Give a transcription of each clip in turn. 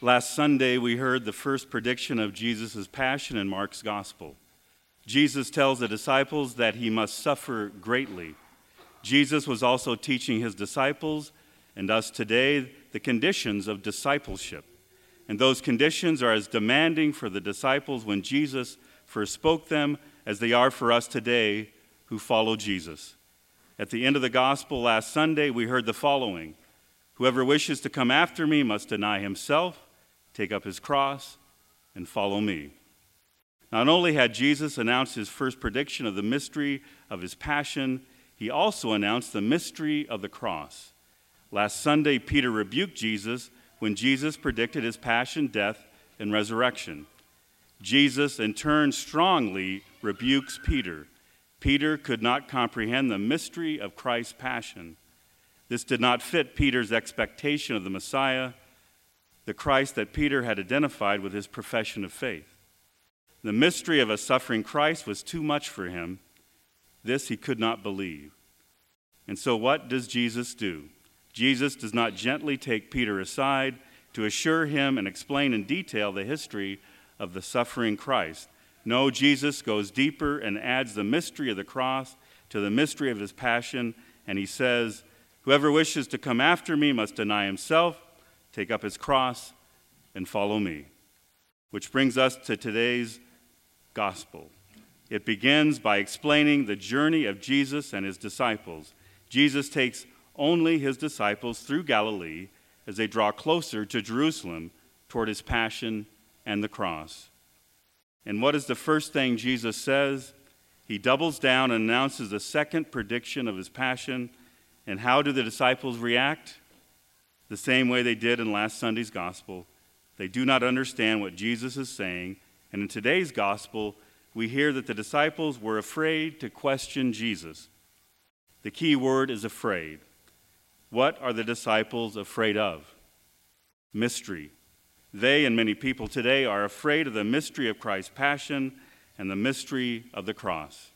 Last Sunday, we heard the first prediction of Jesus' passion in Mark's gospel. Jesus tells the disciples that he must suffer greatly. Jesus was also teaching his disciples and us today the conditions of discipleship. And those conditions are as demanding for the disciples when Jesus first spoke them as they are for us today who follow Jesus. At the end of the gospel last Sunday, we heard the following Whoever wishes to come after me must deny himself take up his cross, and follow me. Not only had Jesus announced his first prediction of the mystery of his passion, he also announced the mystery of the cross. Last Sunday, Peter rebuked Jesus when Jesus predicted his passion, death, and resurrection. Jesus, in turn, strongly rebukes Peter. Peter could not comprehend the mystery of Christ's passion. This did not fit Peter's expectation of the Messiah the Christ that Peter had identified with his profession of faith. The mystery of a suffering Christ was too much for him. This he could not believe. And so, what does Jesus do? Jesus does not gently take Peter aside to assure him and explain in detail the history of the suffering Christ. No, Jesus goes deeper and adds the mystery of the cross to the mystery of his passion, and he says, Whoever wishes to come after me must deny himself take up his cross, and follow me. Which brings us to today's gospel. It begins by explaining the journey of Jesus and his disciples. Jesus takes only his disciples through Galilee as they draw closer to Jerusalem toward his passion and the cross. And what is the first thing Jesus says? He doubles down and announces the second prediction of his passion. And how do the disciples react? The same way they did in last Sunday's gospel. They do not understand what Jesus is saying. And in today's gospel, we hear that the disciples were afraid to question Jesus. The key word is afraid. What are the disciples afraid of? Mystery. They and many people today are afraid of the mystery of Christ's passion and the mystery of the cross.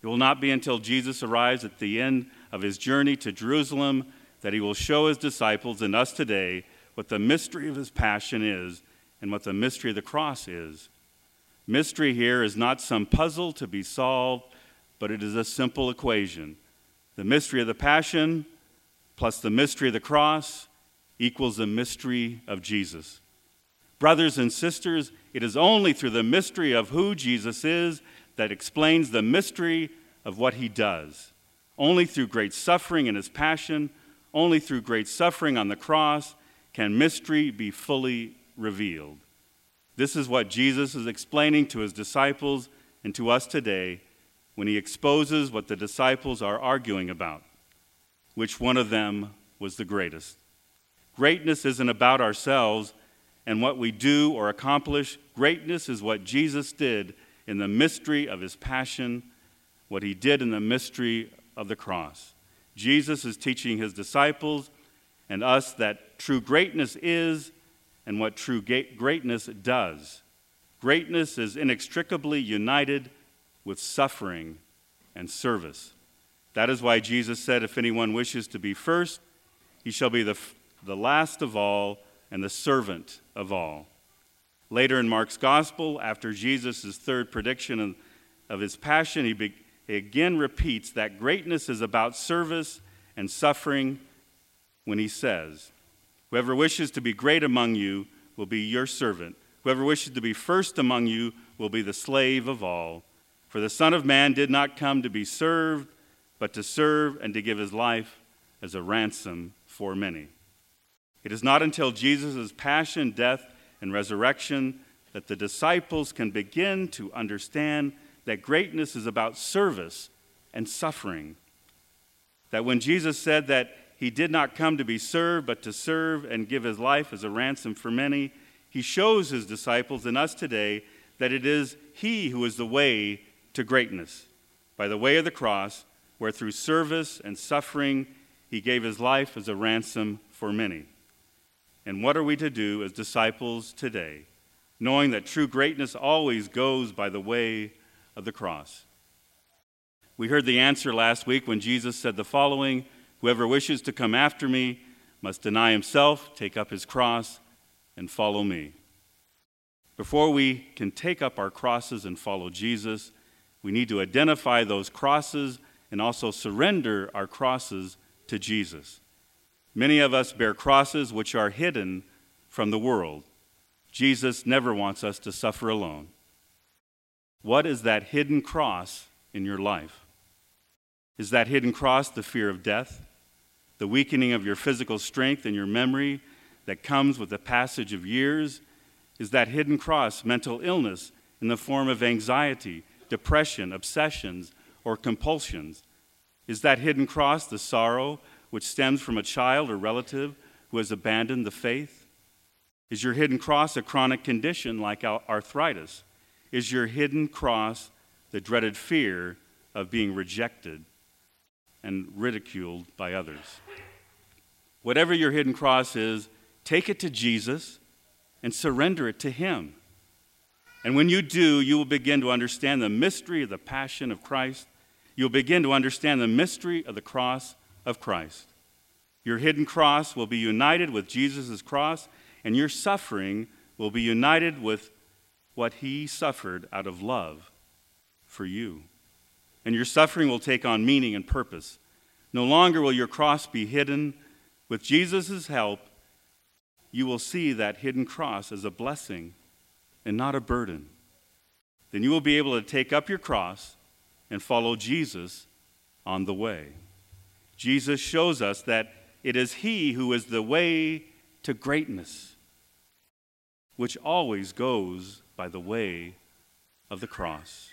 It will not be until Jesus arrives at the end of his journey to Jerusalem that he will show his disciples and us today what the mystery of his passion is and what the mystery of the cross is. Mystery here is not some puzzle to be solved, but it is a simple equation. The mystery of the passion plus the mystery of the cross equals the mystery of Jesus. Brothers and sisters, it is only through the mystery of who Jesus is that explains the mystery of what he does. Only through great suffering in his passion only through great suffering on the cross can mystery be fully revealed. This is what Jesus is explaining to his disciples and to us today when he exposes what the disciples are arguing about. Which one of them was the greatest? Greatness isn't about ourselves and what we do or accomplish. Greatness is what Jesus did in the mystery of his passion, what he did in the mystery of the cross. Jesus is teaching his disciples and us that true greatness is and what true greatness does. Greatness is inextricably united with suffering and service. That is why Jesus said, If anyone wishes to be first, he shall be the, the last of all and the servant of all. Later in Mark's gospel, after Jesus' third prediction of, his passion, he, he again repeats that greatness is about service and suffering when he says, Whoever wishes to be great among you will be your servant. Whoever wishes to be first among you will be the slave of all. For the Son of Man did not come to be served, but to serve and to give his life as a ransom for many. It is not until Jesus' passion, death, and resurrection that the disciples can begin to understand that greatness is about service and suffering. That when Jesus said that he did not come to be served, but to serve and give his life as a ransom for many, he shows his disciples and us today that it is he who is the way to greatness, by the way of the cross, where through service and suffering he gave his life as a ransom for many. And what are we to do as disciples today, knowing that true greatness always goes by the way of the cross. We heard the answer last week when Jesus said the following Whoever wishes to come after me must deny himself, take up his cross, and follow me. Before we can take up our crosses and follow Jesus, we need to identify those crosses and also surrender our crosses to Jesus. Many of us bear crosses which are hidden from the world. Jesus never wants us to suffer alone. What is that hidden cross in your life? Is that hidden cross the fear of death, the weakening of your physical strength and your memory that comes with the passage of years? Is that hidden cross mental illness in the form of anxiety, depression, obsessions, or compulsions? Is that hidden cross the sorrow which stems from a child or relative who has abandoned the faith? Is your hidden cross a chronic condition like arthritis? Is your hidden cross the dreaded fear of being rejected and ridiculed by others? Whatever your hidden cross is, take it to Jesus and surrender it to Him. And when you do, you will begin to understand the mystery of the passion of Christ. You'll begin to understand the mystery of the cross of Christ. Your hidden cross will be united with Jesus' cross, and your suffering will be united with what he suffered out of love for you. And your suffering will take on meaning and purpose. No longer will your cross be hidden. With Jesus' help, you will see that hidden cross as a blessing and not a burden. Then you will be able to take up your cross and follow Jesus on the way. Jesus shows us that it is He who is the way to greatness, which always goes by the way of the cross.